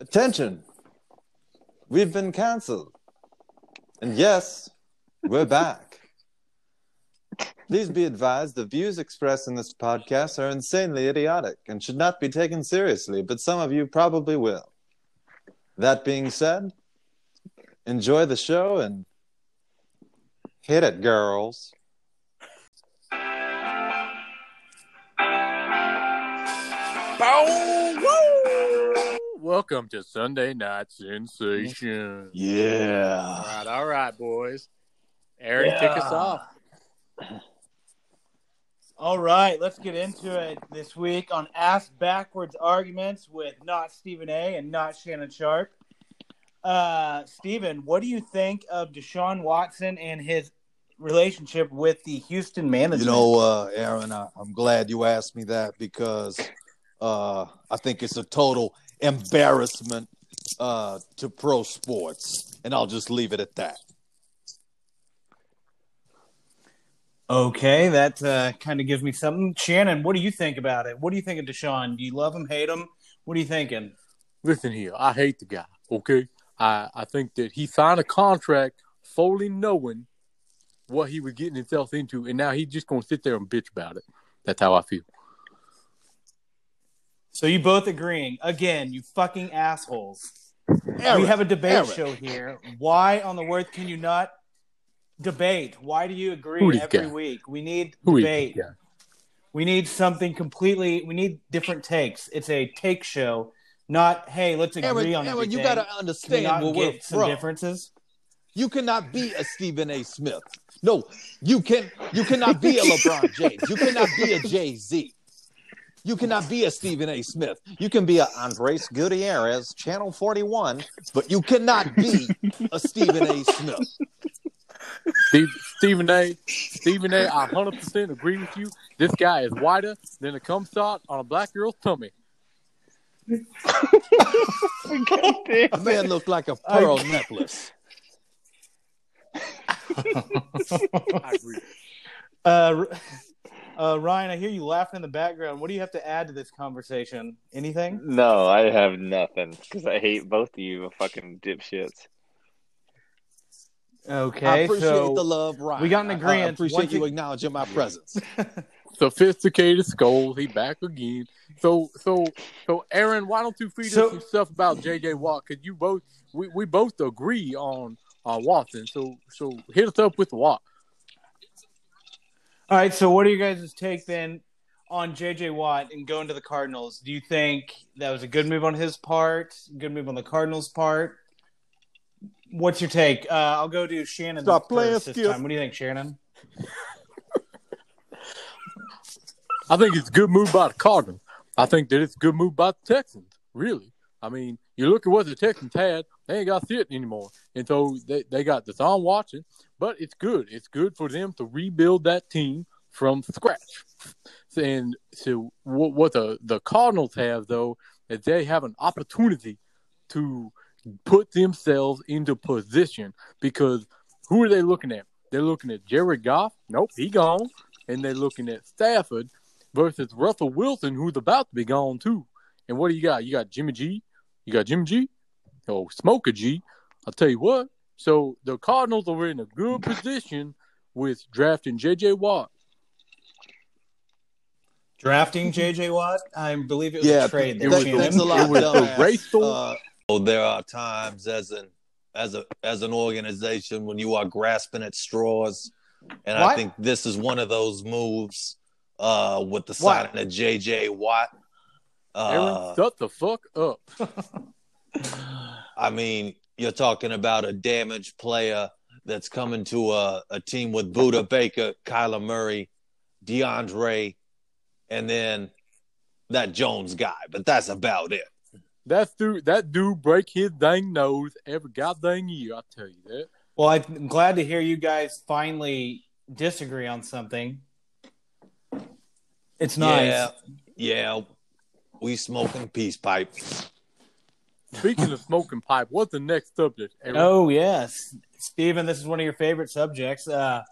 Attention! We've been cancelled. And yes, we're back. Please be advised the views expressed in this podcast are insanely idiotic and should not be taken seriously, but some of you probably will. That being said, enjoy the show and hit it, girls. Bow! Welcome to Sunday Night Sensation. Yeah. All right, all right, boys. Aaron, kick us off. All right, let's get into it this week on Ask Backwards Arguments with not Stephen A. and not Shannon Sharpe. Uh, Stephen, what do you think of Deshaun Watson and his relationship with the Houston management? You know, uh, Aaron, I, I'm glad you asked me that because uh, I think it's a total embarrassment uh, to pro sports, and I'll just leave it at that. okay, that uh, kind of gives me something. Shannon, what do you think about it? What do you think of Deshaun? Do you love him, hate him? What are you thinking? Listen here, I hate the guy, okay? I, I think that he signed a contract fully knowing what he was getting himself into, and now he's just going to sit there and bitch about it. That's how I feel. So you both agreeing again? You fucking assholes. Aaron, we have a debate Aaron. show here. Why on the earth can you not debate? Why do you agree Who every week? We need Who debate. We need something completely. We need different takes. It's a take show, not hey, let's agree Aaron, on Aaron, everything. you got to understand where we're some from. differences. You cannot be a Stephen A. Smith. No, you can. You cannot be a LeBron James. You cannot be a Jay Z. You cannot be a Stephen A. Smith. You can be a Andres Gutierrez, Channel 41. but you cannot be a Stephen A. Smith. Steve, Stephen A. Stephen A. I hundred percent agree with you. This guy is whiter than a cum shot on a black girl's tummy. A man looked like a pearl necklace. I agree. Uh, uh, Ryan, I hear you laughing in the background. What do you have to add to this conversation? Anything? No, I have nothing because I hate both of you fucking dipshits. Okay, I appreciate so the love, Ryan. we got an I- I agreement. appreciate Once you you- acknowledging my presence. Sophisticated skulls. He back again. So so so Aaron, why don't you feed So- us some stuff about JJ Watt? Cause you both we, we both agree on on Watson. So so hit us up with Watt. All right, so what are you guys' take then on JJ Watt and going to the Cardinals? Do you think that was a good move on his part? Good move on the Cardinals' part? What's your take? Uh, I'll go to Shannon Stop playing first this time. What do you think, Shannon? I think it's a good move by the Cardinals. I think that it's a good move by the Texans. Really, I mean, you look at what the Texans had; they ain't got shit anymore, and so they they got Deshaun Watson. But it's good. It's good for them to rebuild that team from scratch. And so, what, what the the Cardinals have though is they have an opportunity to put themselves into position because who are they looking at? They're looking at Jared Goff. Nope, he gone. And they're looking at Stafford versus Russell Wilson, who's about to be gone too. And what do you got? You got Jimmy G. You got Jimmy G. Oh, Smoker G. I'll tell you what. So the Cardinals are in a good position with drafting J.J. Watt. Drafting JJ Watt? I believe it was Yeah, a trade. th- There, th- thanks a lot, It was dumbass. a race to- Uh, Oh, there are times as an as a as an organization when you are grasping at straws, and I think this is one of those moves uh, with the What? signing of J.J. Watt. Aaron, Uh, shut the fuck up. I mean, you're talking about a damaged player that's coming to a, a team with Budda Baker, Kyler Murray, DeAndre, and then that Jones guy. But that's about it. That dude, that dude break his dang nose every goddamn year. I tell you that. Well, I'm glad to hear you guys finally disagree on something. It's nice. Yeah, yeah. We smoking peace pipe. Speaking of smoking pipe, what's the next subject? Aaron? Oh yes, Stephen, this is one of your favorite subjects. Uh,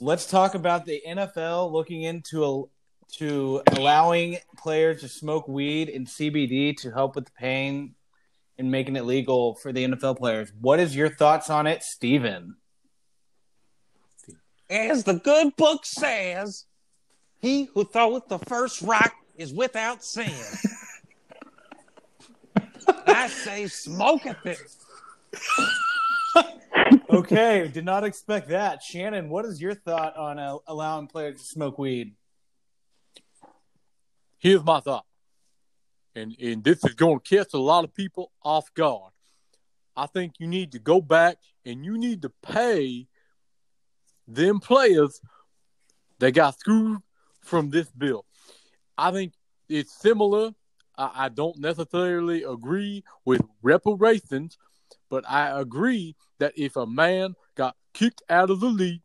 let's talk about the NFL looking into a, to allowing players to smoke weed and CBD to help with the pain and making it legal for the NFL players. What is your thoughts on it, Stephen? As the good book says, he who throweth the first rock is without sin. I say smoketh it. Okay, did not expect that. Shannon, what is your thought on uh, allowing players to smoke weed? Here's my thought, and and this is going to catch a lot of people off guard. I think you need to go back and you need to pay them players that got screwed from this bill. I think it's similar. I, I don't necessarily agree with reparations, but I agree that if a man got kicked out of the league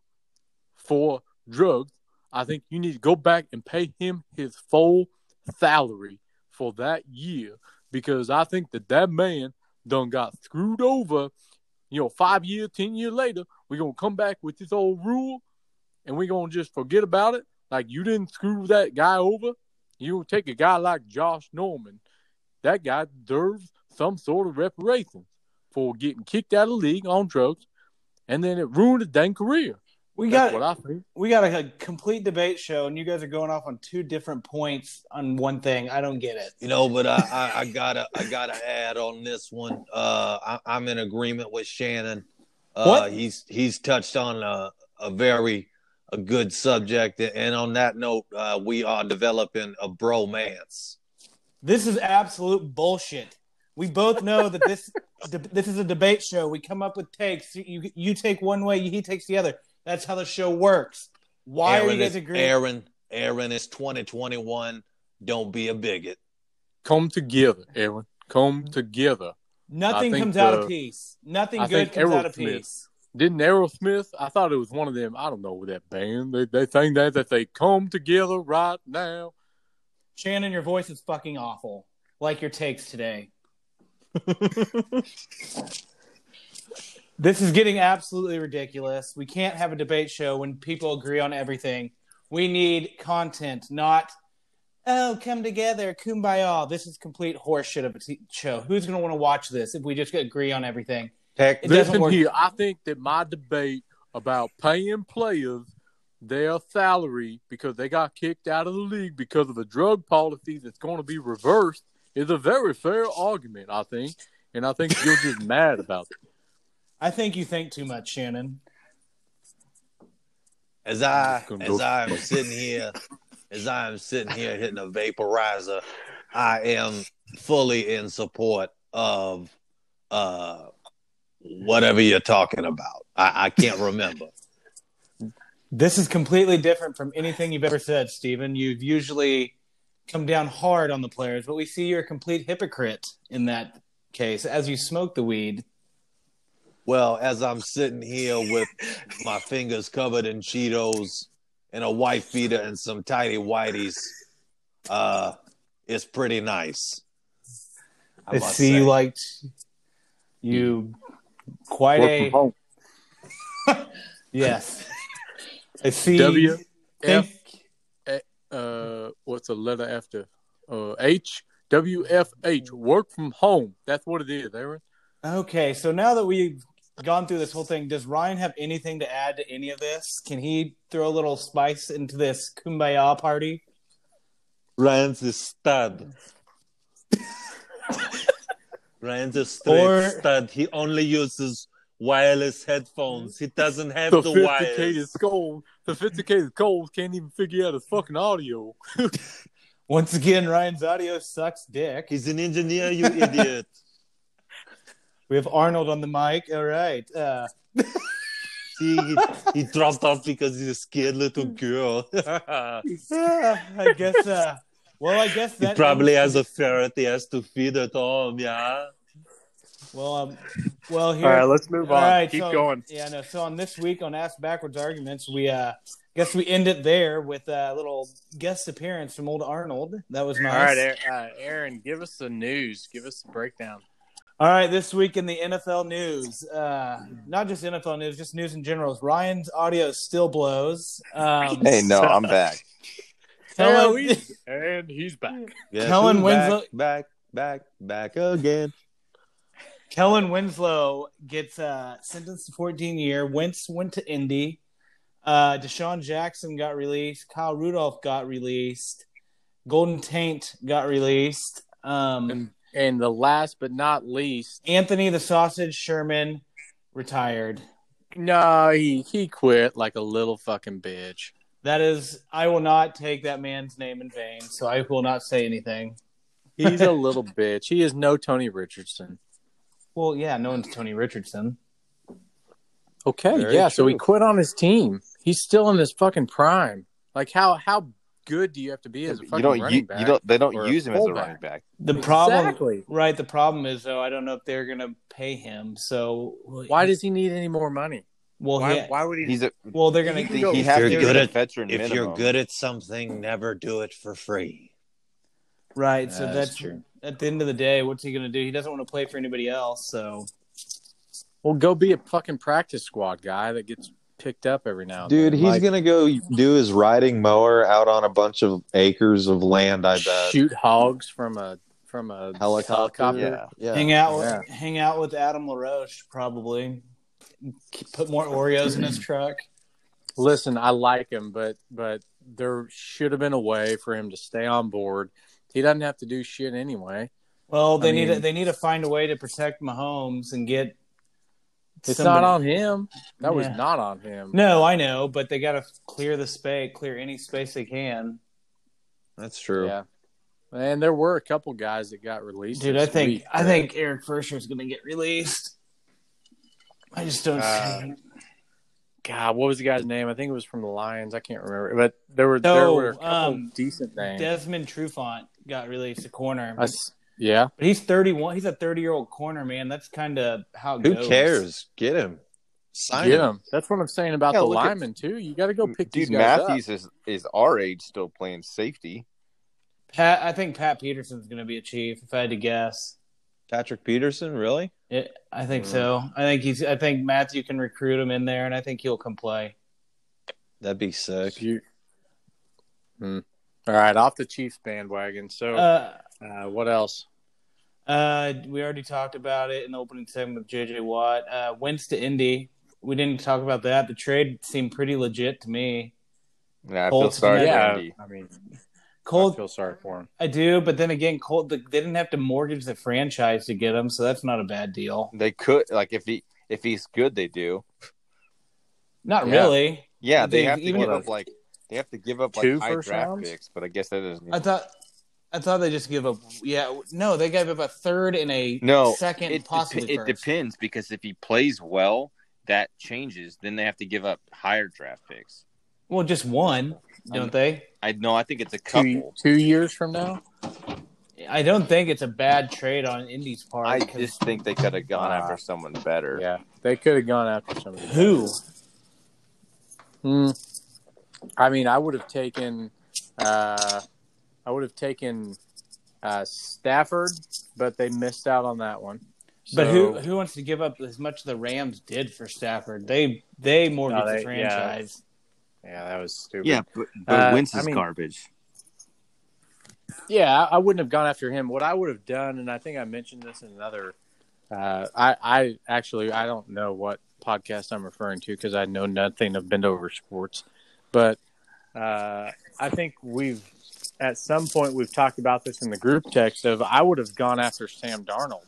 for drugs, I think you need to go back and pay him his full salary for that year because I think that that man done got screwed over. You know, five years, ten years later, we're gonna come back with this old rule, and we're gonna just forget about it. Like you didn't screw that guy over. You take a guy like Josh Norman, that guy deserves some sort of reparations for getting kicked out of the league on drugs, and then it ruined his dang career. We That's got what I think. we got a, a complete debate show, and you guys are going off on two different points on one thing. I don't get it. You know, but I, I, I gotta I gotta add on this one. Uh, I, I'm in agreement with Shannon. Uh, What? He's he's touched on a, a very a good subject, and on that note, uh, we are developing a bromance. This is absolute bullshit. We both know that this this is a debate show. We come up with takes. You you take one way, he takes the other. That's how the show works. Why Aaron are you guys is, agreeing? Aaron, Aaron is 2021. Don't be a bigot. Come together, Aaron. Come together. Nothing I think comes out of peace. Nothing I good think comes out of Aerosmith- peace. Didn't Aerosmith? I thought it was one of them. I don't know that band. They they think that that they come together right now. Shannon, your voice is fucking awful. Like your takes today. this is getting absolutely ridiculous. We can't have a debate show when people agree on everything. We need content, not oh, come together, kumbaya. This is complete horseshit of a t- show. Who's going to want to watch this if we just agree on everything? Heck, It Listen work. here, I think that my debate about paying players their salary because they got kicked out of the league because of the drug policy that's going to be reversed is a very fair argument, I think. And I think you're just mad about it. I think you think too much, Shannon. as I as I am sitting here, as I am sitting here hitting a vaporizer, I am fully in support of uh whatever you're talking about. I, I can't remember. This is completely different from anything you've ever said, Stephen. You've usually come down hard on the players, but we see you're a complete hypocrite in that case as you smoke the weed. Well, as I'm sitting here with my fingers covered in Cheetos and a white beater and some tidy whiteys, uh, it's pretty nice. I I see say. you liked you quite Work a from home. yes. I see. W. F. think- uh what's the letter after uh H W F H work from home. That's what it is, Aaron. Okay, so now that we've gone through this whole thing, does Ryan have anything to add to any of this? Can he throw a little spice into this kumbaya party? Ryan's a stud. Ryan's a straight Or- stud. He only uses wireless headphones. He doesn't have the Sophisticated wires. skulls, sophisticated skulls can't even figure out his fucking audio. Once again, Ryan's audio sucks dick. He's an engineer, you idiot. We have Arnold on the mic. All right. Uh, See, he, he dropped off because he's a scared little girl. yeah, I guess. Uh, well, I guess that probably has a ferret he has to feed at home, yeah? Well, um, well here. All right, let's move All on. right, Keep so- going. Yeah, no. So on this week on Ask Backwards Arguments, we uh guess we end it there with a little guest appearance from old Arnold. That was nice. All right, Aaron, uh, Aaron, give us the news. Give us the breakdown. All right, this week in the NFL news, uh, not just NFL news, just news in general. Ryan's audio still blows. Um, Hey, no, I'm back. Kellen- and he's back. Yes, Kellen Winslow- Back, back, back, back again. Kellen Winslow gets uh, sentenced to 14 year. Wentz went to Indy. Uh, DeSean Jackson got released. Kyle Rudolph got released. Golden Taint got released. Um, And, and the last but not least, Anthony the Sausage Sherman retired. no, he he quit like a little fucking bitch. That is, I will not take that man's name in vain, so I will not say anything. He's a little bitch. He is no Tony Richardson. Well, yeah, no one's Tony Richardson. Okay, Very yeah. So he quit on his team. He's still in his fucking prime. Like how how good do you have to be as a fucking you don't running you, back? you don't they don't use him as a running back. The problem, Exactly. right? The problem is though, I don't know if they're gonna pay him. So Why does he need any more money? Well, Why, yeah, why would he? He's a well, they're gonna. He he, can go- he If has you're to good get a at- veteran If minimum. you're good at something, never do it for free. Right. So That's that's, true. At the end of the day, what's he going to do? He doesn't want to play for anybody else. So Well, go be a fucking practice squad guy that gets picked up every now and Dude, then. he's Like, gonna go do his riding mower out on a bunch of acres of land. I bet. shoot hogs from a from a Helicopter. helicopter. Yeah. hang out, with, Yeah. hang out with Adam LaRoche probably. Put more Oreos in his truck. Listen, I like him, but but there should have been a way for him to stay on board. He doesn't have to do shit anyway. Well, they I need mean- to, they need to find a way to protect Mahomes and get. It's somebody- not on him. That was not on him. No, I know, but they got to clear the space, clear any space they can. That's true. Yeah. And there were a couple guys that got released. Dude, I think week, I but- think Eric Fisher's going to get released. I just don't. Uh, see God, what was the guy's name? I think it was from the Lions. I can't remember, but there were there were a couple um, decent names. Desmond Trufant got released, a corner. I s- yeah, But he's 31. He's a 30 year old corner, man. That's kind of how it Who goes. cares? Get him. Sign get him. him. That's what I'm saying about Yeah, the look at- too. You got to go pick these Dude, guys up. Matthews is is our age still playing safety. Pat, I think Pat Peterson's going to be a chief, if I had to guess. Patrick Peterson, really? It, I think Mm. so. I think he's. I think Mathieu can recruit him in there, and I think he'll come play. That'd be sick. You- Hmm. All right, off the Chiefs bandwagon. So, Uh, uh, what else? uh, we already talked about it in the opening segment with JJ Watt. Uh, Wentz to Indy. We didn't talk about that. The trade seemed pretty legit to me. Yeah, I feel sorry for never- Yeah, Indy. I mean, I feel sorry for him. I do, but then again, Colt, they didn't have to mortgage the franchise to get him, so that's not a bad deal. They could like if he if he's good, they do. Not Yeah. really. Yeah, they, They- have to give up like they have to give up like Two high first draft rounds? picks, but I guess that doesn't. I thought, I thought they just give up. Yeah, no, they gave up a third and a No, second, It, possibly dep- it depends because if he plays well, that changes. Then they have to give up higher draft picks. Well, just one, don't they? I know. I think it's a Two, couple. two years from now, I don't think it's a bad trade on Indy's part. I just think they could have gone Ah. after someone better. yeah, they could have gone after somebody. who? Hmm. I mean, I would have taken, uh, I would have taken uh, Stafford, but they missed out on that one. But who who wants to give up as much the Rams did for Stafford? They they mortgaged No, they- the franchise. Yeah, that was stupid. Yeah, but, Uh, I mean- garbage. Yeah, I, I wouldn't have gone after him. What I would have done, and I think I mentioned this in another. Uh, I, I actually I don't know what podcast I'm referring to because I know nothing of Bend Over Sports, but uh, I think we've at some point we've talked about this in the group text of I would have gone after Sam Darnold.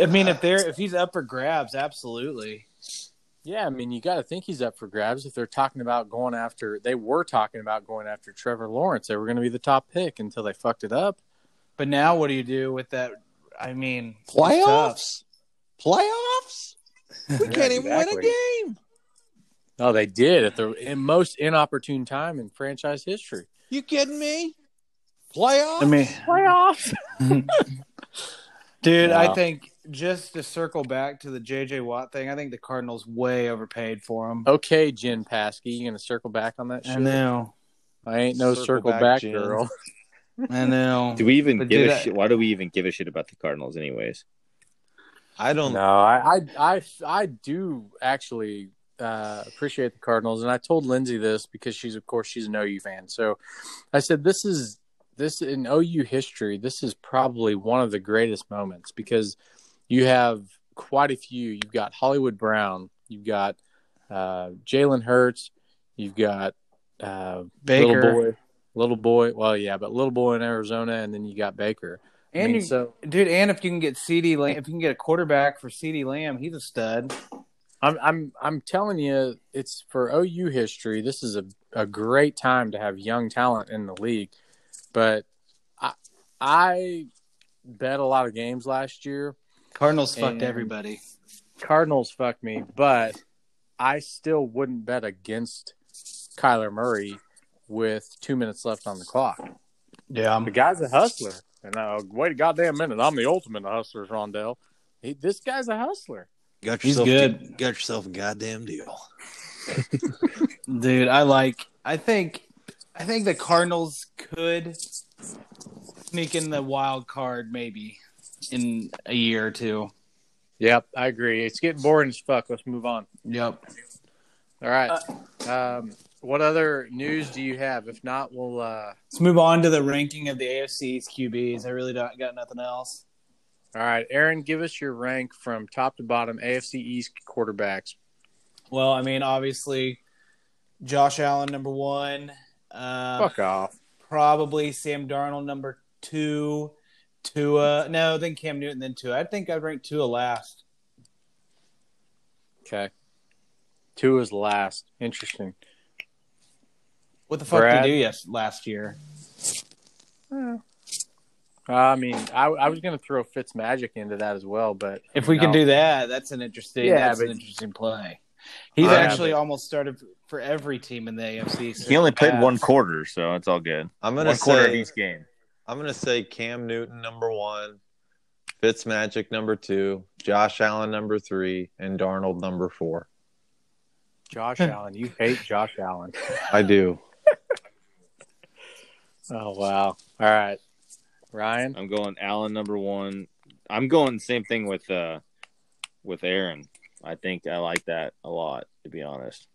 I mean, if they're if he's up for grabs, absolutely. Yeah, I mean you got to think he's up for grabs if they're talking about going after. They were talking about going after Trevor Lawrence. They were going to be the top pick until they fucked it up. But now, what do you do with that? I mean. Playoffs? Playoffs? We can't even win a game. Oh, they did at the most inopportune time in franchise history. You kidding me? Playoffs? I mean, Playoffs. dude, I think just to circle back to the JJ Watt thing, I think the Cardinals way overpaid for him. Okay, Jen Psaki, you gonna circle back on that shit? I know, I ain't no Circle circle, back, back, girl. I know. Do we even But give a shit? Why do we even give a shit about the Cardinals, anyways? I don't No, I, I, I, I do actually uh, appreciate the Cardinals, and I told Lindsay this because she's, of course, she's an OU fan. So I said, this is this in OU history. This is probably one of the greatest moments because you have quite a few. You've got Hollywood Brown, you've got uh, Jalen Hurts, you've got uh, Baker. little boy, little boy. Well, yeah, but little boy in Arizona, and then you got Baker. I And mean, you, so dude, and if you can get CeeDee Lamb, if you can get a quarterback for CeeDee Lamb, he's a stud. I'm I'm I'm telling you, it's for OU history. This is a, a great time to have young talent in the league. But I I bet a lot of games last year. Cardinals fucked everybody. Cardinals fucked me, but I still wouldn't bet against Kyler Murray with two minutes left on the clock. Yeah, I'm... The guy's a hustler. And uh, wait a goddamn minute, I'm the ultimate of hustlers, Rondell. He, this guy's a hustler. Got yourself He's yourself good. got yourself a goddamn deal. dude, I like. I think, I think the Cardinals could sneak in the wild card maybe in a year or two. Yep, I agree. It's getting boring as fuck. Let's move on. Yep. All right. um, what other news do you have? If not, we'll. Uh, Let's move on to the ranking of the AFC East QBs. I really don't got nothing else. all right, Aaron, give us your rank from top to bottom AFC East quarterbacks. Well, I mean, obviously, Josh Allen number one. Um, Fuck off. probably Sam Darnold number two. Tua, no, then Cam Newton, then Tua. I think I'd rank Tua last. Okay. Two is last. Interesting. What the fuck Brad? did he do yes last year? Hmm. I mean, I, I was going to throw Fitzmagic into that as well, but If we can do that, that's an interesting. Yeah, that's but- an interesting play. He's Yeah, actually but- almost started for every team in the AFC. He only played Past. one quarter, so it's all good. I'm gonna One quarter of say each game. I'm gonna say Cam Newton number one, Fitzmagic number two, Josh Allen number three, and Darnold number four. Josh Allen, you hate Josh Allen. I do. Oh, wow. All right. Ryan? I'm going Allen number one. I'm going same thing with uh with Aaron. I think I like that a lot, to be honest.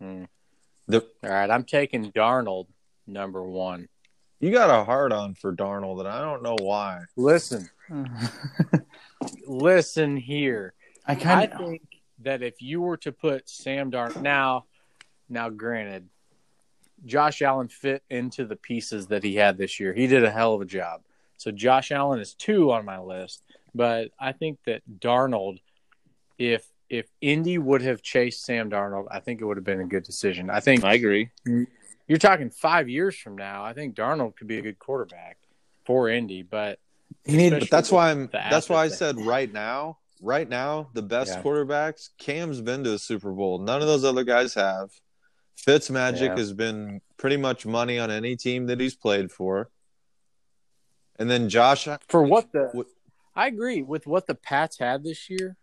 Hmm. The All right. I'm taking Darnold number one. You got a hard on for Darnold, and I don't know why. Listen, listen here. I I kind of. think that if you were to put Sam Darnold now, now granted, Josh Allen fit into the pieces that he had this year. He did a hell of a job. So Josh Allen is two on my list, but I think that Darnold, if if Indy would have chased Sam Darnold, I think it would have been a good decision. I think I agree. Mm, you're talking five years from now. I think Darnold could be a good quarterback for Indy, but He need, But that's why I'm. That's why I assets said right now. Right now, the best Yeah. quarterbacks. Cam's been to a Super Bowl. None of those other guys have. Fitzmagic Yeah. has been pretty much money on any team that he's played for. And then Josh, for what the What- I agree with what the Pats had this year.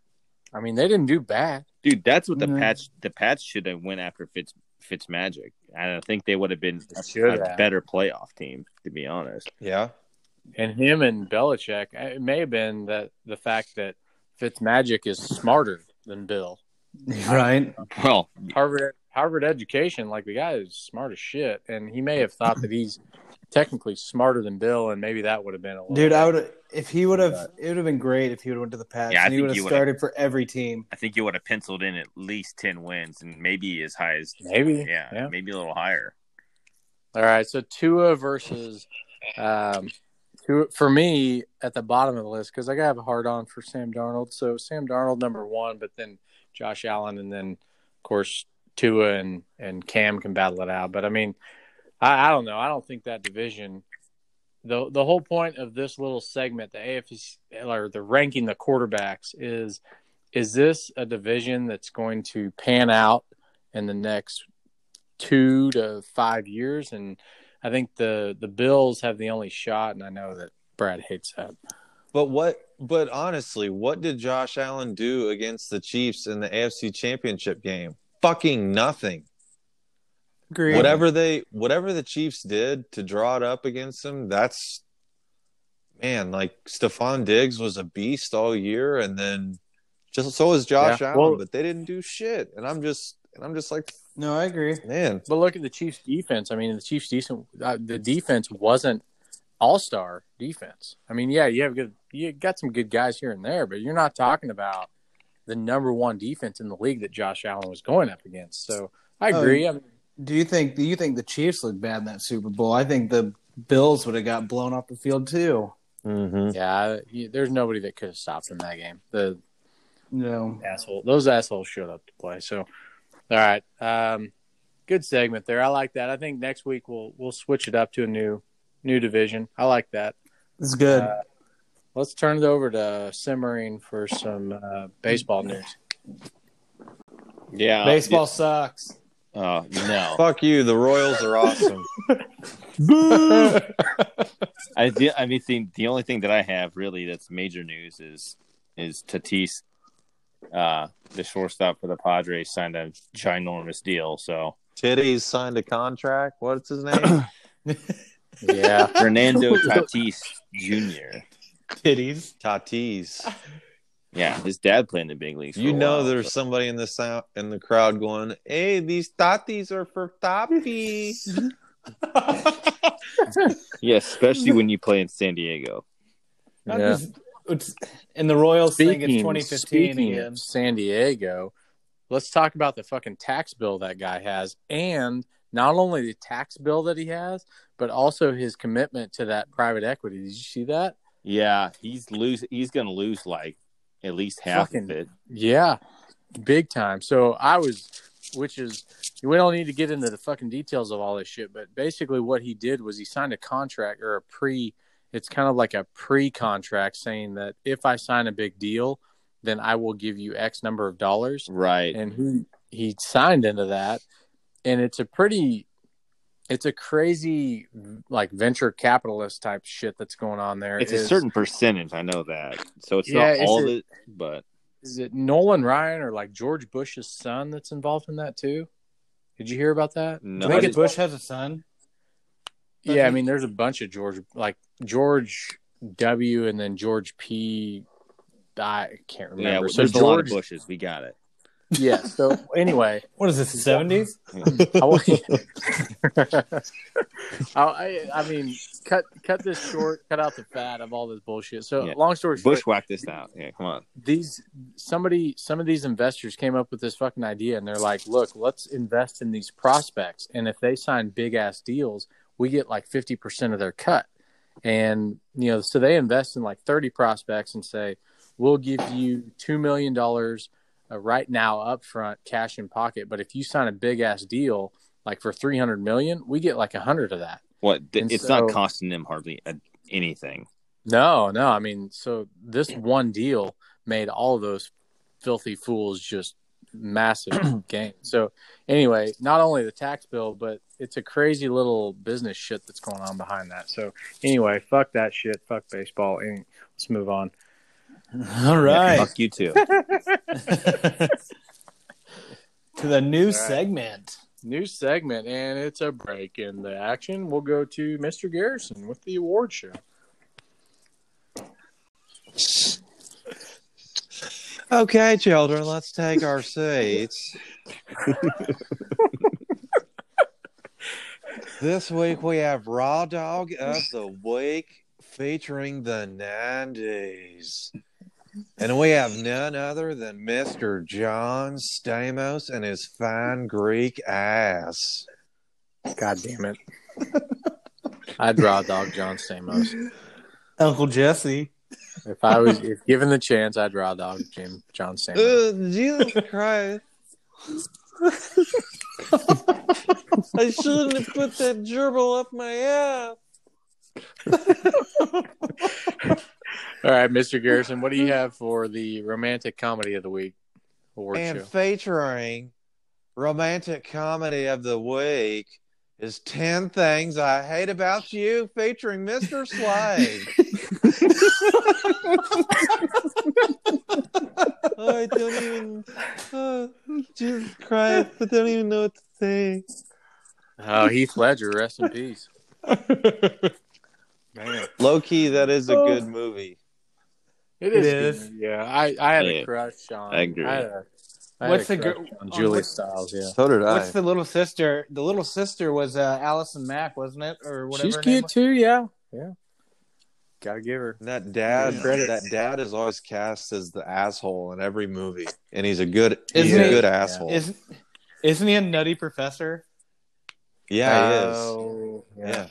I mean, they didn't do bad. Dude, that's what the Mhm. Pats the Pats should have went after Fitz Fitz Magic. I think they would have been should a better playoff team, to be honest. yeah, And him and Belichick, eh, it may have been that the fact that Fitzmagic is smarter than Bill. right. Well, Harvard Harvard education, like the guy is smart as shit, and he may have thought that he's technically smarter than Bill, and maybe that would have been a little Dude, bit- I would if he would have. It would have been great if he would have went to the Pats. Yeah, I and he think would he have would've- started for every team. I think you would have penciled in at least ten wins and maybe as high as maybe. yeah, Yeah. maybe a little higher. All right, so Tua versus um, Tua, for me at the bottom of the list because I got to have a hard on for Sam Darnold. So Sam Darnold number one, but then Josh Allen, and then of course Tua and and Cam can battle it out. But I mean, I, I don't know. I don't think that division. the The whole point of this little segment, the AFC or the ranking the quarterbacks, is is this a division that's going to pan out in the next two to five years, and I think the the Bills have the only shot, and I know that Brad hates that. but what? But honestly, what did Josh Allen do against the Chiefs in the AFC Championship game? Fucking nothing. Agreed. Whatever they, whatever the Chiefs did to draw it up against them, that's man. Like Stefon Diggs was a beast all year, and then just so was Josh Yeah, Allen, well- but they didn't do shit. And I'm just, and I'm just like, No, I agree. man, But look at the Chiefs' defense. I mean, the Chiefs' decent. Uh, the defense wasn't all star defense. I mean, yeah, you have good you got some good guys here and there, but you're not talking about the number one defense in the league that Josh Allen was going up against. So I Oh, agree. I mean, Do you think? Do you think the Chiefs looked bad in that Super Bowl? I think the Bills would have got blown off the field too. Mm-hmm. yeah, you- there's nobody that could have stopped him that game. The No. asshole, those assholes showed up to play. So, all right, um, good segment there. I like that. I think next week we'll we'll switch it up to a new new division. I like that. It's good. Uh, let's turn it over to simmering for some uh, baseball news. Yeah. Baseball sucks. Oh no. Fuck you. The Royals are awesome. I the, I mean the, the only thing that I have really that's major news is is Tatis, uh, the shortstop for the Padres signed a ginormous deal. So Titties signed a contract. What's his name? Yeah, Fernando Tatis Jr. Titties. Tatis. Yeah, his dad played in the big leagues. for You a know, while, there's but- somebody in the sound in the crowd going, "Hey, these tatis are for Tapi." yeah, especially when you play in San Diego. I'm Yeah. just- it's, and the Royals think it's Speaking, 2015 speaking again. of San Diego, let's talk about the fucking tax bill that guy has, and not only the tax bill that he has, but also his commitment to that private equity. Did you see that? Yeah, he's lose. He's gonna lose like at least half Fucking- of it. Yeah, big time. So I was, which is, we don't need to get into the fucking details of all this shit, but basically what he did was he signed a contract or a pre, it's kind of like a pre contract saying that if I sign a big deal, then I will give you X number of dollars. Right. And he, he signed into that. And it's a pretty, it's a crazy like venture capitalist type shit that's going on there. It's a certain percentage. I know that. So it's Yeah, not is all of it- it, but is it Nolan Ryan or like George Bush's son that's involved in that too? Did you hear about that? no. I think I it's Bush has a son. Yeah, I mean, there's a bunch of George, like George W, and then George P. I can't yeah, remember. so there's a lot of bushes. We got it. Yeah. So anyway, What is this? 70s? I, I, I, I mean, cut cut this short, cut out the fat of all this bullshit. So Yeah. long story short, Bushwhack this out. Yeah, come on. these somebody some of these investors came up with this fucking idea and they're like look let's invest in these prospects and if they sign big ass deals we get like 50% of their cut and you know so they invest in like 30 prospects and say we'll give you $2 million uh, right now up front cash in pocket but if you sign a big ass deal like for 300 million we get like a hundred of that What? th- it's so- not costing them hardly a, anything. No, no. I mean, so this one deal made all of those filthy fools just massive gain. So anyway, not only the tax bill, but it's a crazy little business shit that's going on behind that. So anyway, fuck that shit. Fuck baseball. And let's move on. All right. Fuck you too. to the new right. segment. New segment, and it's a break in the action. We'll go to Mr. Garrison with the award show. Okay, children, let's take our seats. this week we have Raw Dog of the Week featuring the Nandies. And we have none other than Mr. John Stamos and his fine Greek ass. God damn it. I'd draw dog John Stamos. Uncle Jesse. If I was if given the chance, I'd draw dog Jim John Stamos. Uh, Jesus Christ. I shouldn't have put that gerbil up my ass. All right, Mr. Garrison, what do you have for the romantic comedy of the week award and show? featuring romantic comedy of the week is 10 things i hate about you featuring mr slade i don't even oh, jesus christ i don't even know what to say Oh, Heath Ledger, rest in peace. Man, low-key that is a good movie it It is. is. good. Yeah, I, I had Yeah, a crush on. I agree. had a, I had What's a the girl? gr- on on Julie what- Stiles? Yeah, so did i What's the little sister? The little sister was uh, Allison Mack, wasn't it, or whatever? she's her name cute too. Yeah, yeah. Gotta give her. That dad, Credit. that dad is always cast as the asshole in every movie, and he's a good, he's Isn't a he- good asshole. Isn't isn't he a nutty professor? yeah, he is. Oh, Yeah.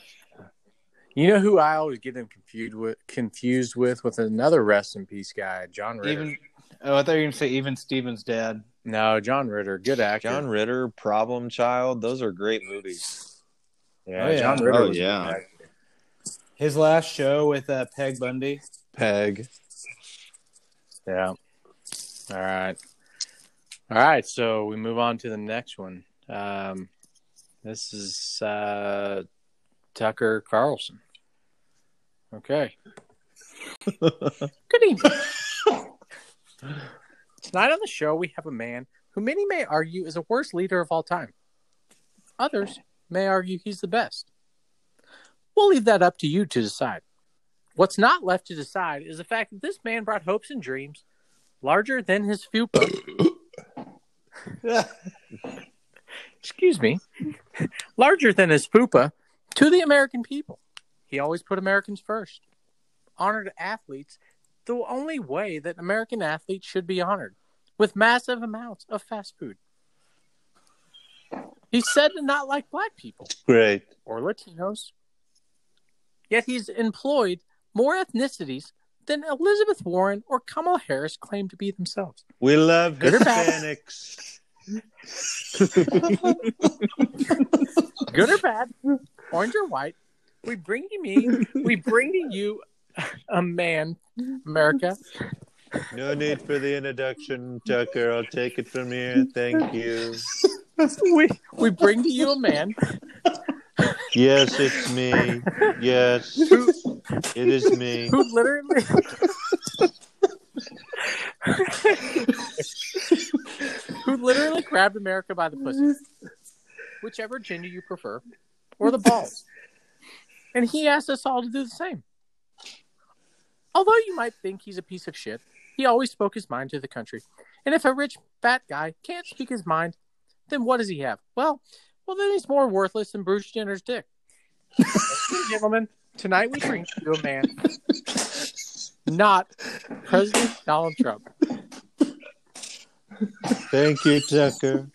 You know who I always get them confused with? Confused with with another rest in peace guy, John Ritter. Even oh, I thought you were gonna say even Steven's dad. no, John Ritter, good actor. John Ritter, Problem Child, those are great movies. yeah, Oh, yeah. John Ritter. Oh, was yeah. His last show with uh, Peg Bundy. Peg. Yeah. All right. All right. So we move on to the next one. Um, this is uh, Tucker Carlson. Okay. Good evening. Tonight on the show, we have a man who many may argue is the worst leader of all time. Others may argue he's the best. We'll leave that up to you to decide. What's not left to decide is the fact that this man brought hopes and dreams larger than his fupa. Excuse me. larger than his fupa to the American people. He always put Americans first. Honored athletes the only way that American athletes should be honored with massive amounts of fast food. He's said to not like black people Great. or Latinos. Yet he's employed more ethnicities than Elizabeth Warren or Kamala Harris claim to be themselves. We love Good or bad? Hispanics. Good or bad, orange or white, we bring to me, we bring to you a man, America. No need for the introduction, Tucker. I'll take it from here. Thank you. We we bring to you a man Yes, it's me. Yes, it is me. who literally who literally grabbed America by the pussy, whichever gender you prefer, or the balls. And he asked us all to do the same. Although you might think he's a piece of shit, he always spoke his mind to the country. And if a rich fat guy can't speak his mind, then what does he have? Well, well, then he's more worthless than Bruce Jenner's dick. Ladies and gentlemen, tonight we bring to you a man, not President Donald Trump. Thank you, Tucker.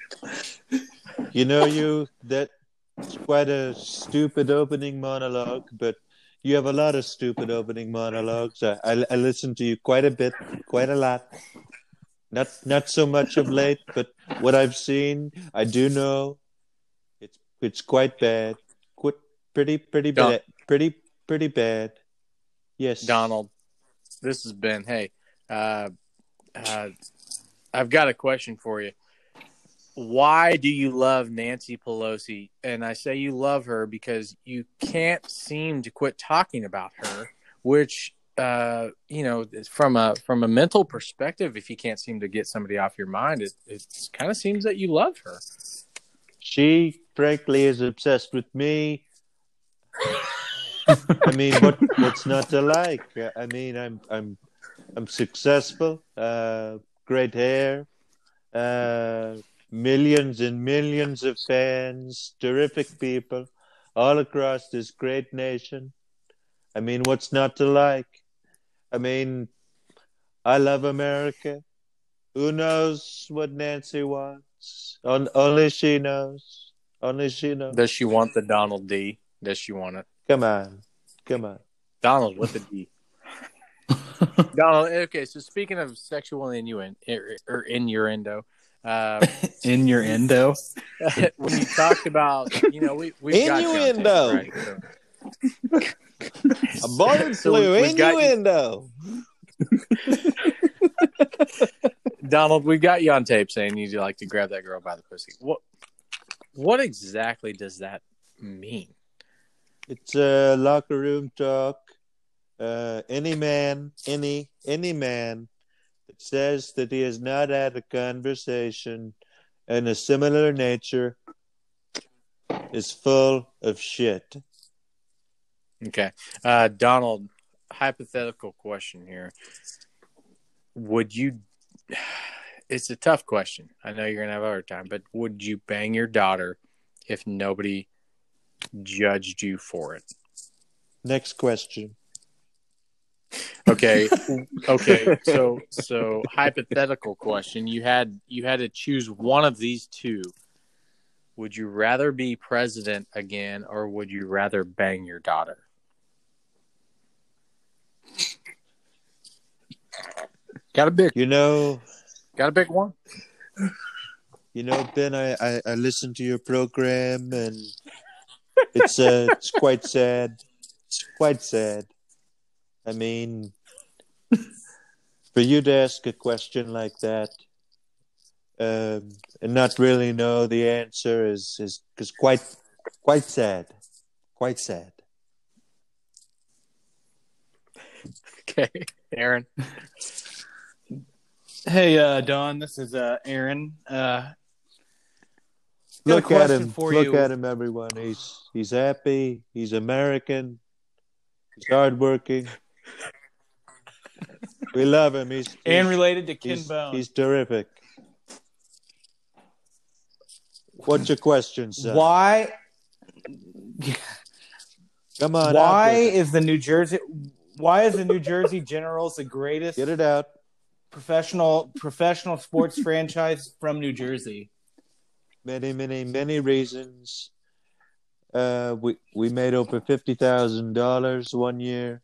You know, you that's quite a stupid opening monologue, but you have a lot of stupid opening monologues. I, I, I listen to you quite a bit, quite a lot. Not not so much of late, but what I've seen, I do know it's it's quite bad. Quite pretty pretty Don- bad. Pretty pretty bad. Yes, Donald, this has been, hey, uh, uh, I've got a question for you. Why do you love Nancy Pelosi? And I say you love her because you can't seem to quit talking about her, which, uh, you know, from a from a mental perspective, if you can't seem to get somebody off your mind, it, it kind of seems that you love her. She, frankly, is obsessed with me. I mean, what what's not to like? I mean, I'm I'm I'm successful. Uh, great hair. Uh, millions and millions of fans. Terrific people, all across this great nation. I mean, what's not to like? I mean, I love America. Who knows what Nancy wants? On, only she knows. Only she knows. Does she want the Donald D? Does she want it? Come on. Come on. Donald with a D. Donald. Okay, so speaking of sexual innuendo or innuendo, uh, In your endo. when you talked about, you know, we we got you Innuendo. right? So- A bullet So flew we- we've innuendo. Donald, we've got you on tape saying you'd like to grab that girl by the pussy. What what exactly does that mean? It's a locker room talk. Uh, any man, any any man that says that he has not had a conversation in a similar nature is full of shit. Okay, uh, Donald. Hypothetical question here: Would you? It's a tough question. I know you're gonna have a hard time, but would you bang your daughter if nobody judged you for it? Next question. Okay, okay. So, so hypothetical question: you had you had to choose one of these two. Would you rather be president again, or would you rather bang your daughter? Got a big, You know, got a big one. you know, Ben. I I, I listened to your program, and it's uh, it's quite sad. It's quite sad. I mean, for you to ask a question like that, um, and not really know the answer is is is quite quite sad. Quite sad. Okay, Aaron. Hey, uh, Don, this is uh, Aaron. Uh, got a Look at him. for Look you. at him, everyone. He's he's happy. He's American. He's hardworking. We love him. He's, he's and related to Ken he's, Bone. he's terrific. What's your question, sir? Why? Come on. Why is the New Jersey? Why is the New Jersey Generals the greatest Get it out. professional professional sports franchise from New Jersey? Many, many, many reasons. Uh, we we made over fifty thousand dollars one year.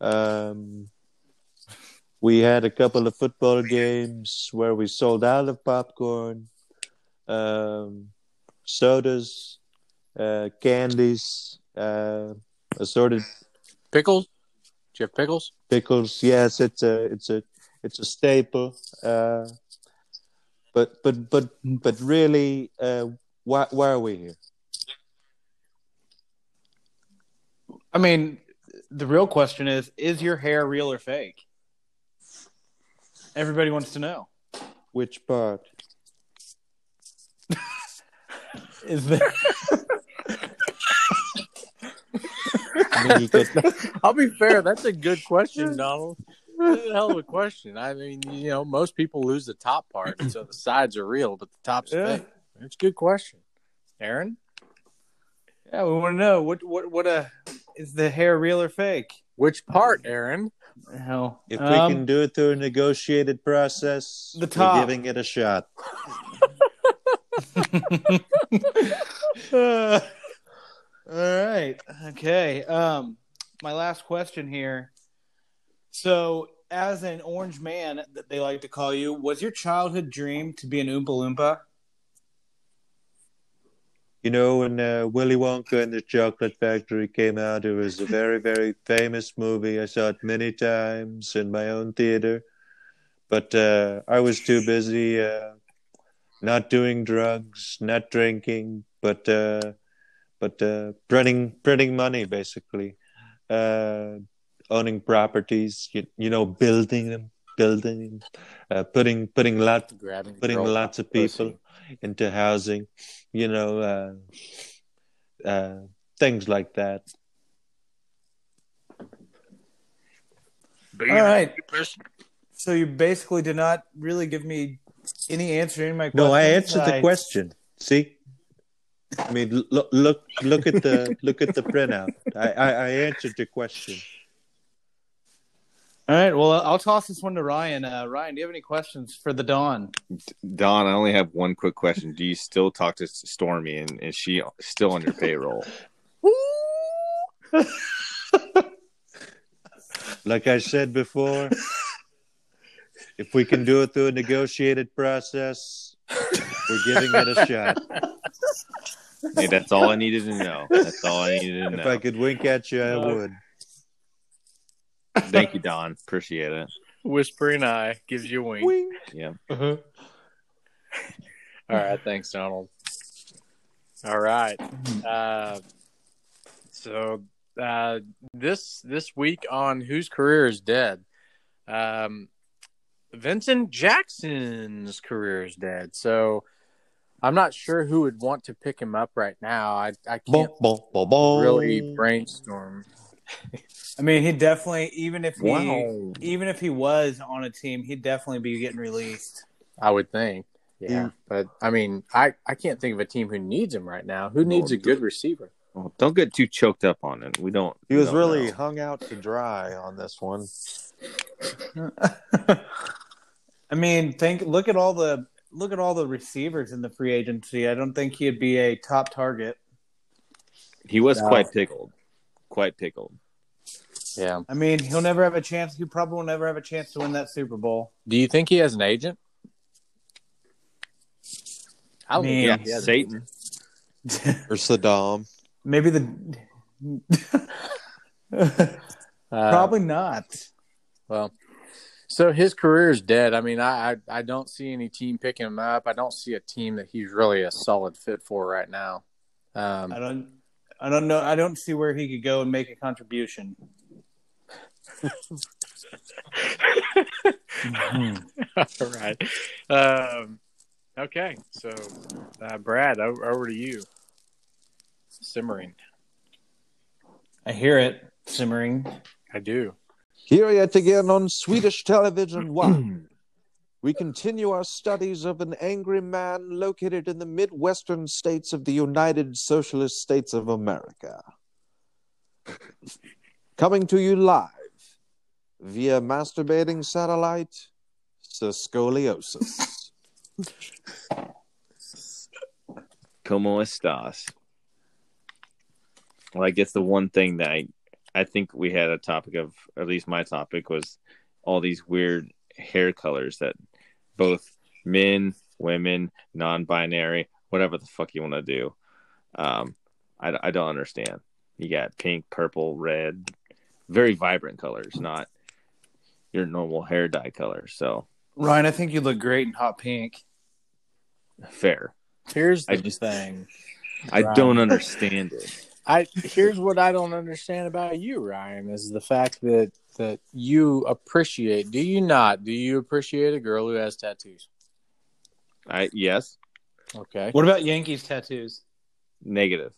Um, we had a couple of football games where we sold out of popcorn, um, sodas, uh, candies, uh, assorted Pickles. Do you have pickles? pickles. Yes, it's a it's a it's a staple. Uh, but but but but really, uh, why why are we here? I mean, the real question is: Is your hair real or fake? Everybody wants to know. Which part? Is there? I mean, you could, I'll be fair. That's a good question, Donald. That's a hell of a question. I mean, you know, most people lose the top part, so the sides are real, but the top's Yeah. fake. It's a good question, Aaron. Yeah, we want to know what what what uh, is the hair real or fake? Which part, Aaron? Hell, if we um, can do it through a negotiated process, The top. we're giving it a shot. Uh, all right. Okay. Um, my last question here. So, as an orange man that they like to call you, was your childhood dream to be an Oompa Loompa? You know, when uh, Willy Wonka and the Chocolate Factory came out, it was a very, very famous movie. I saw it many times in my own theater, but uh, I was too busy uh, not doing drugs, not drinking, but uh, but uh, printing printing money, basically, uh, owning properties. You, you know, building them, building, uh, putting putting lot Grabbing putting lots of pussy. People into housing, you know, uh, uh, things like that. All right. So you basically did not really give me any answer to any my questions. No, I answered the question. See, I mean, look, look, look at the look at the printout. I, I, I answered your question. All right. Well, I'll toss this one to Ryan. Uh, Ryan, do you have any questions for the Dawn? Don, I only have one quick question. Do you still talk to Stormy, and is she still on your payroll? Like I said before, if we can do it through a negotiated process, we're giving it a shot. Hey, that's all I needed to know. That's all I needed to know. If I could wink at you, I Uh, would. Thank you, Don. Appreciate it. Whispering eye gives you a wink. Yeah. All right, thanks, Donald. All right. Uh, so uh, this this week on Whose Career is Dead, um, Vincent Jackson's career is dead. So I'm not sure who would want to pick him up right now. I I can't Boom, boom, boom, boom. really brainstorm. I mean, he definitely, even if he, Wow. even if he was on a team, he'd definitely be getting released. I would think. Yeah, Yeah. but I mean, I I can't think of a team who needs him right now. Who oh, needs a good receiver? Well, don't get too choked up on it. We don't. He was don't really know. hung out to dry on this one. I mean, think look at all the look at all the receivers in the free agency. I don't think he'd be a top target. He was No. quite tickled. Quite pickled. Yeah. I mean, he'll never have a chance. He probably will never have a chance to win that Super Bowl. Do you think he has an agent? I don't mean, think Yeah, he has an Satan. Or Saddam. Maybe the Uh, probably not. Well, so his career is dead. I mean, I, I I don't see any team picking him up. I don't see a team that he's really a solid fit for right now. Um, I don't. I don't know. I don't see where he could go and make a contribution. all right. Um, okay. So, uh, Brad, over, over to you. Simmering. I hear it simmering. I do. Here yet again on Swedish Television One, we continue our studies of an angry man located in the Midwestern states of the United Socialist States of America. Coming to you live via masturbating satellite, Scoliosis. Como estas? Well, I guess the one thing that I, I think we had a topic of, at least my topic, was all these weird hair colors that both men, women, non-binary, whatever the fuck you want to do. Um, I, I don't understand. You got pink, purple, red, very vibrant colors, not your normal hair dye color. So Ryan, I think you look great in hot pink. fair. Here's the I thing. I Right. don't understand it. I here's what I don't understand about you, Ryan, is the fact that that you appreciate. Do you not? Do you appreciate a girl who has tattoos? I yes, Okay. What about Yankees tattoos? negative.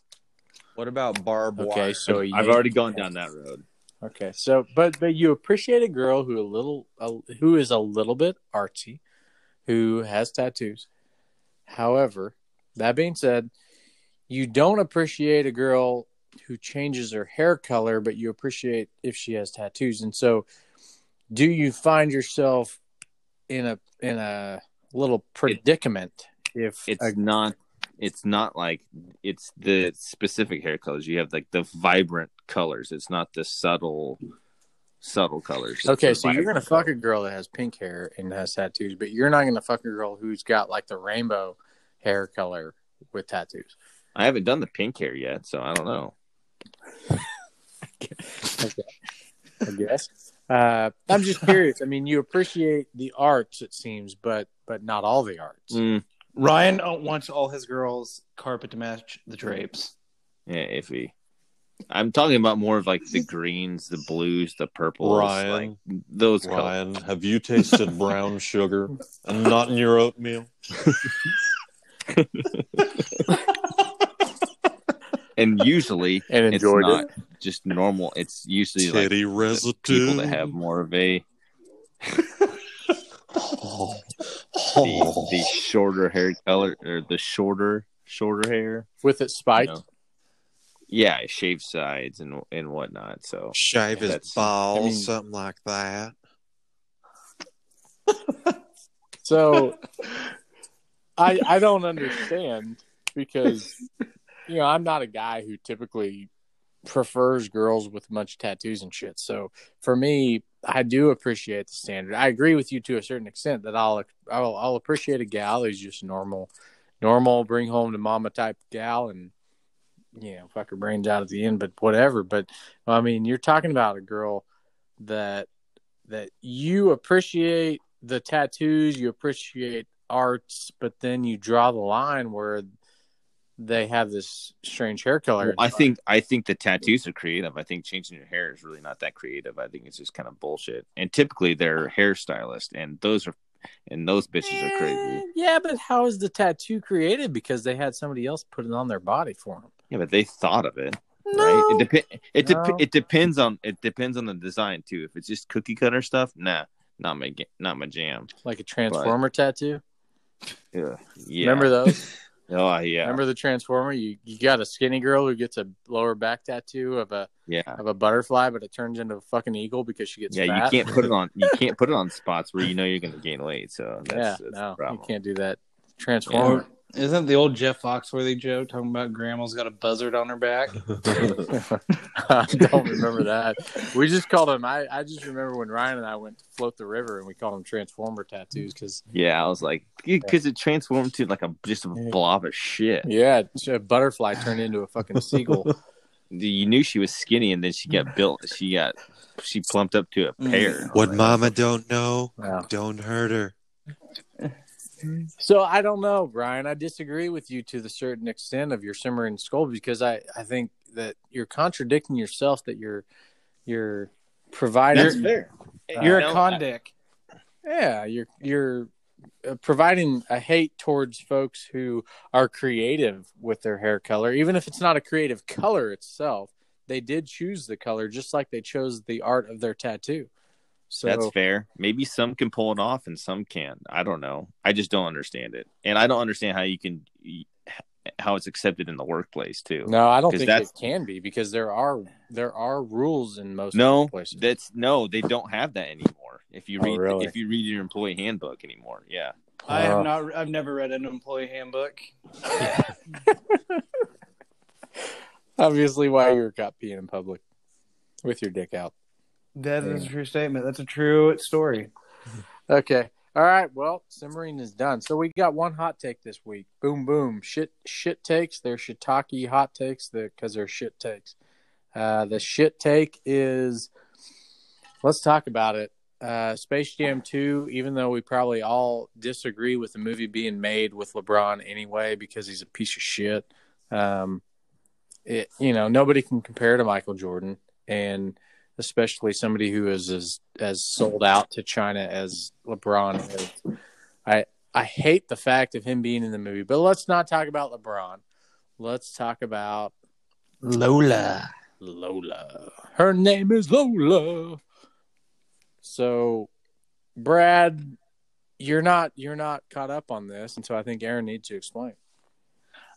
What about barbed wire? Okay. So I've you- already gone down that road. Okay, so but but you appreciate a girl who a little uh, who is a little bit artsy, who has tattoos. However, that being said, you don't appreciate a girl who changes her hair color, but you appreciate if she has tattoos. And so, do you find yourself in a in a little predicament if It's a, not. It's not like it's the specific hair colors. You have like the vibrant colors. It's not the subtle, subtle colors. It's Okay, so you're gonna vibrant fuck a girl that has pink hair and has tattoos, but you're not gonna fuck a girl who's got like the rainbow hair color with tattoos. I haven't done the pink hair yet, so I don't know. I guess. Uh, I'm just curious. I mean, you appreciate the arts, it seems, but but not all the arts. Mm, Ryan uh, wants all his girls carpet to match the drapes. yeah, iffy. I'm talking about more of like the greens, the blues, the purples, Ryan. like those colors. Ryan, have you tasted brown sugar and not in your oatmeal? And usually, And it's not it. just normal. It's usually like Titty the residue. people that have more of a Oh. the, the shorter hair color or the shorter shorter hair. with it you spiked. know. Yeah, shave sides and and whatnot. So Shave his balls, I mean- something like that. So I I don't understand because you know I'm not a guy who typically prefers girls with much tattoos and shit. So for me, I do appreciate the standard. I agree with you to a certain extent that I'll I'll, I'll appreciate a gal who's just normal, normal, bring home to mama type gal and you know fuck her brains out at the end, but whatever. But I mean, you're talking about a girl that that you appreciate the tattoos, you appreciate arts, but then you draw the line where they have this strange hair color. I think I think the tattoos are creative. I think changing your hair is really not that creative. I think it's just kind of bullshit. And typically they're hairstylists, and those are and those bitches are crazy. Eh, Yeah, but how is the tattoo created? Because they had somebody else put it on their body for them. Yeah, but they thought of it. No. right? It depends. It dep- No. it depends on it depends on the design too. If it's just cookie cutter stuff, nah, not my not my jam. Like a transformer tattoo. Yeah, yeah. Remember those? Oh yeah, Remember the Transformer? You you got a skinny girl who gets a lower back tattoo of a yeah, of a butterfly, but it turns into a fucking eagle because she gets yeah. fat. You can't put it on. You can't put it on spots where you know you're going to gain weight. So that's, yeah, that's no, you can't do that. Transformer. Isn't the old Jeff Foxworthy joke talking about grandma's got a buzzard on her back? I don't remember that. We just called him. I, I just remember when Ryan and I went to float the river, and we called him Transformer tattoos because Yeah, I was like, because it transformed to like a just a blob of shit. yeah, a butterfly turned into a fucking seagull. You knew she was skinny, and then she got built. She got she plumped up to a mm. pear. What mama don't know, Wow. don't hurt her. So I don't know, Brian. I disagree with you to the certain extent of your simmering skull because I, I think that you're contradicting yourself. That you're you're providing. That's fair. Uh, You're a no, con I- dick. Yeah, you're you're uh, providing a hate towards folks who are creative with their hair color, even if it's not a creative color itself. They did choose the color just like they chose the art of their tattoo. So That's fair. Maybe some can pull it off and some can't. I don't know. I just don't understand it, and I don't understand how you can how it's accepted in the workplace too. no, I don't think that's- it can be because there are there are rules in most No, places. that's no. They don't have that anymore. If you Oh, read really? if you read your employee handbook anymore, yeah. I Uh, have not. I've never read an employee handbook. Obviously, why you were caught peeing in public with your dick out. That is a true statement. That's a true story. Okay. All right. Well, simmering is done. So we got one hot take this week. Boom, boom. Shit, shit takes. They're shiitake hot takes because they're shit takes. Uh, the shit take is let's talk about it. Uh, Space Jam 2, even though we probably all disagree with the movie being made with LeBron anyway because he's a piece of shit. Um, it, you know, nobody can compare to Michael Jordan, and especially somebody who is as as sold out to China as LeBron is. I I hate the fact of him being in the movie, but let's not talk about LeBron. Let's talk about Lola. Lola. Her name is Lola. So, Brad, you're not you're not caught up on this, and so I think Aaron needs to explain.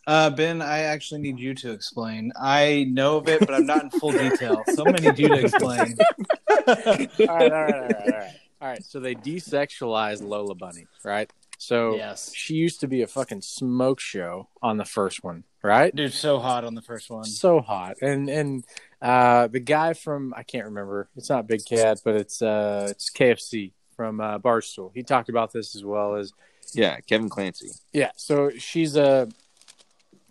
Uh, ben, I actually need you to explain. I know of it, but I'm not in full detail. So I'm gonna need you to explain. all right, all right, all right, all right. All right. So they desexualized Lola Bunny, right? So Yes. she used to be a fucking smoke show on the first one, right? Dude, so hot on the first one. So hot, and and uh, the guy from I can't remember. It's not Big Cat, but it's uh, it's KFC from uh, Barstool. He talked about this as well as Yeah, Kevin Clancy. yeah. So she's a,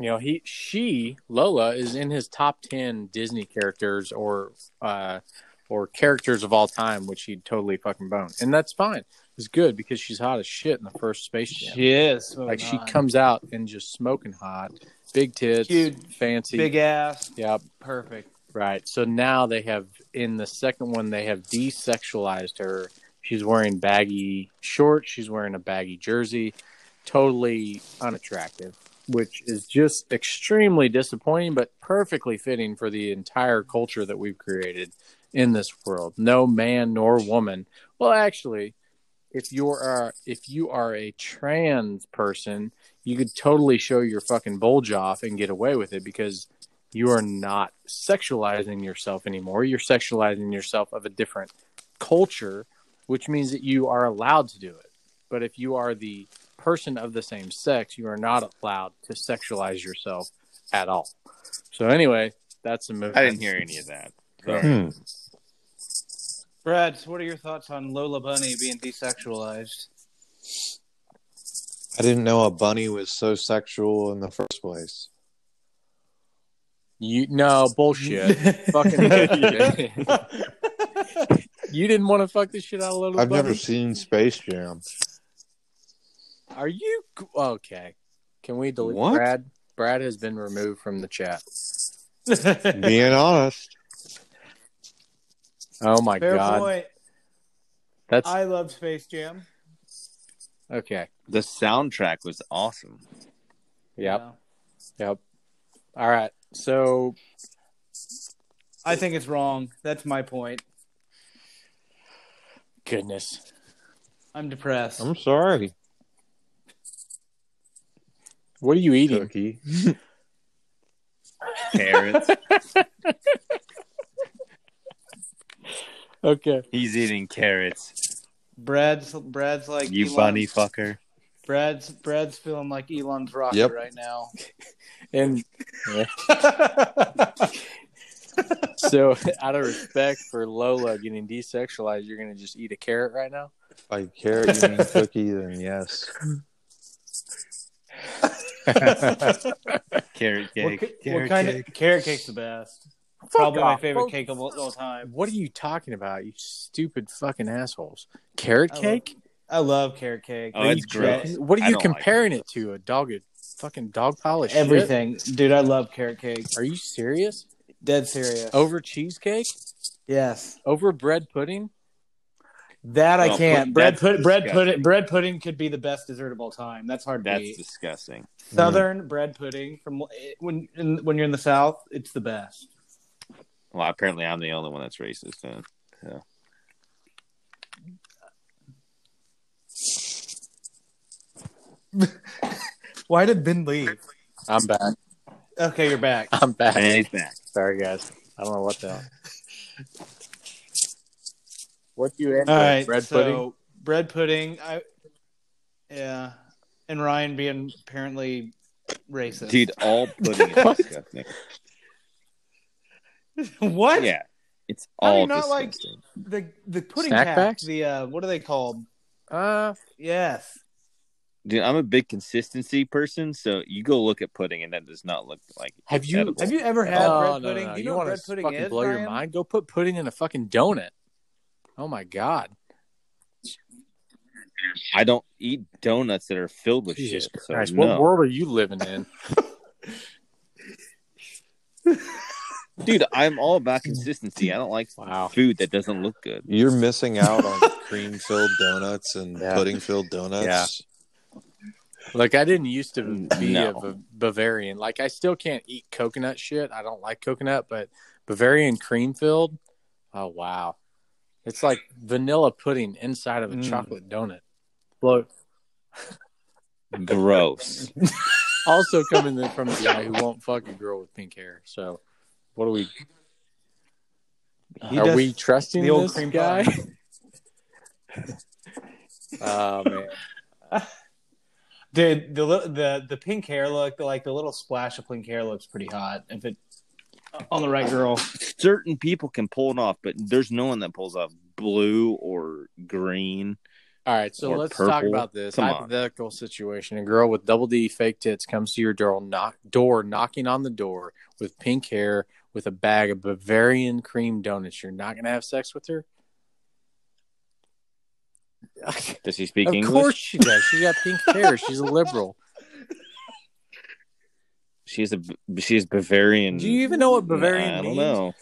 you know, he she Lola is in his top ten Disney characters or uh or characters of all time, which he'd totally fucking bone, and that's fine. It's good because she's hot as shit in the first Space Jam. She is. like she comes out and just smoking hot, big tits, Cute, fancy, big ass. Yep, Perfect. right. So now they have in the second one they have desexualized her. She's wearing baggy shorts. She's wearing a baggy jersey, totally unattractive, which is just extremely disappointing, but perfectly fitting for the entire culture that we've created in this world. No man nor woman. Well, actually, if you're uh, if you are a trans person, you could totally show your fucking bulge off and get away with it because you are not sexualizing yourself anymore. You're sexualizing yourself of a different culture, which means that you are allowed to do it. But if you are the person of the same sex, you are not allowed to sexualize yourself at all. So anyway, that's a movie. I didn't hear any of that. Sorry. Hmm. Brad, what are your thoughts on Lola Bunny being desexualized? I didn't know a bunny was so sexual in the first place. You no bullshit. Fucking you didn't want to fuck this shit out of little. I've Bunny? never seen Space Jam. Are you okay? Can we delete What? Brad? Brad has been removed from the chat. Being honest. Oh my Fair god, point. that's I love Space Jam. okay. The soundtrack was awesome. Yep, yep. All right. So I think it's wrong. That's my point. goodness. I'm depressed. I'm sorry. What are you eating? Cookie. Carrots. Okay. He's eating carrots. Brad's Brad's like You Elon's- bunny fucker. Brad's Brad's feeling like Elon's rocket Yep. right now. And so, out of respect for Lola getting desexualized, you're gonna just eat a carrot right now. By carrot, you mean cookie? Then yes. Carrot cake. ca- carrot what kind cake. of carrot cake's the best? Probably my favorite Fuck- cake of all, all time. What are you talking about? You stupid fucking assholes! Carrot I love- cake? I love carrot cake. Oh, Are it's you gross. What are you don't like comparing it to? A dog? A fucking dog polish? of shit? Everything, dude. I love carrot cake. Are you serious? Dead serious. Over cheesecake? yes, Over bread pudding? That I can't. put- bread put bread pudding. Bread pudding could be the best dessert of all time. That's hard to That's beat. disgusting. Southern bread pudding from when in, when you're in the South, it's the best. Well, apparently I'm the only one that's racist. Then. Yeah. Why did Ben leave? I'm back. Okay, you're back. I'm back. And he's back. Sorry, guys. I don't know what the hell. What you end All with? right, Bread so pudding? bread pudding. I yeah, and Ryan being apparently racist. Dude, all pudding is disgusting. what? Yeah. It's How do you all not like- The the pudding Snack pack. packs? The uh, what are they called? Uh, Yes. Dude, I'm a big consistency person, so you go look at pudding and that does not look like Have you- edible. Have you ever had no, bread no, no, pudding? no. Do you, You, know what want bread to pudding fucking is? blow your mind? Go put pudding in a fucking donut. Oh my god. I don't eat donuts that are filled with Jesus shit. So Christ, no. what world are you living in? Dude, I'm all about consistency. I don't like Wow. food that doesn't look good. You're missing out on cream filled donuts and Yeah. pudding filled donuts. Like I didn't used to be No. a Bavarian. Like I still can't eat coconut shit. I don't like coconut, but Bavarian cream filled. Oh wow, it's like vanilla pudding inside of a Mm. chocolate donut. Blow. Gross. Also coming in from the guy who won't fuck a girl with pink hair. So, what are we? He are we trusting the old this cream guy? oh man, Dude, the the the pink hair look, like the little splash of pink hair, looks pretty hot if it on the right girl. Certain people can pull it off, but there's no one that pulls off blue or green. All right, so let's talk about this Come on. hypothetical situation. A girl with double D fake tits comes to your door, knock, door, knocking on the door with pink hair, with a bag of Bavarian cream donuts. You're not going to have sex with her? Does he speak of English? Of course she does. She's got pink hair. She's a liberal. She's a she's Bavarian. Do you even know what Bavarian I don't know.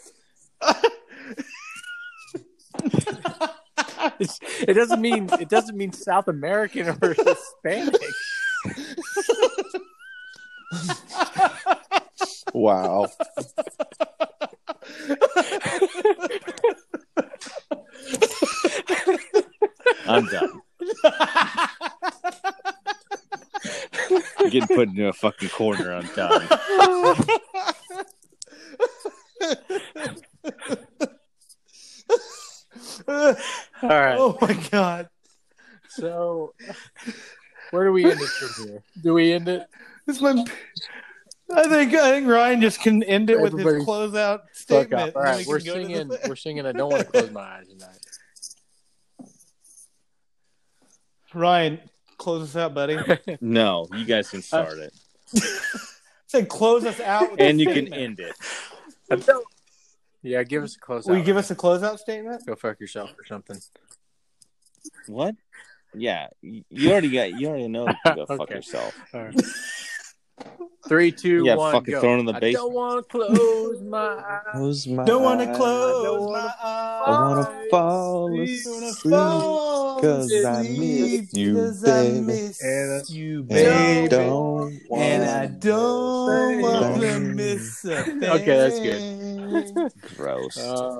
It doesn't mean it doesn't mean South American or Hispanic. Wow. I'm done. You're getting put into a fucking corner. I'm done. All right. Oh my god. So, where do we end it from here? Do we end it? This one. I think I think Ryan just can end it with Everybody his closeout Fuck statement. up. All and then right, we we're can go to singing. the- We're singing. I don't want to close my eyes tonight. Ryan, close us out, buddy. No, you guys can uh, start it, Say close us out, with a and you can end it. Yeah, give us a close. Will you give us a closeout statement? go fuck yourself or something? What? Yeah, you you already got. You already know to go fuck yourself. All right. Three, two, You got one, fucking go. thrown in the I basement. don't want to close my eyes. Close my Don't want to close my eyes. I wanna fall asleep. fall 'cause I asleep miss you, 'cause I baby. miss And you, And I baby. don't And I don't want to miss a thing. Okay, that's good. Gross. Uh,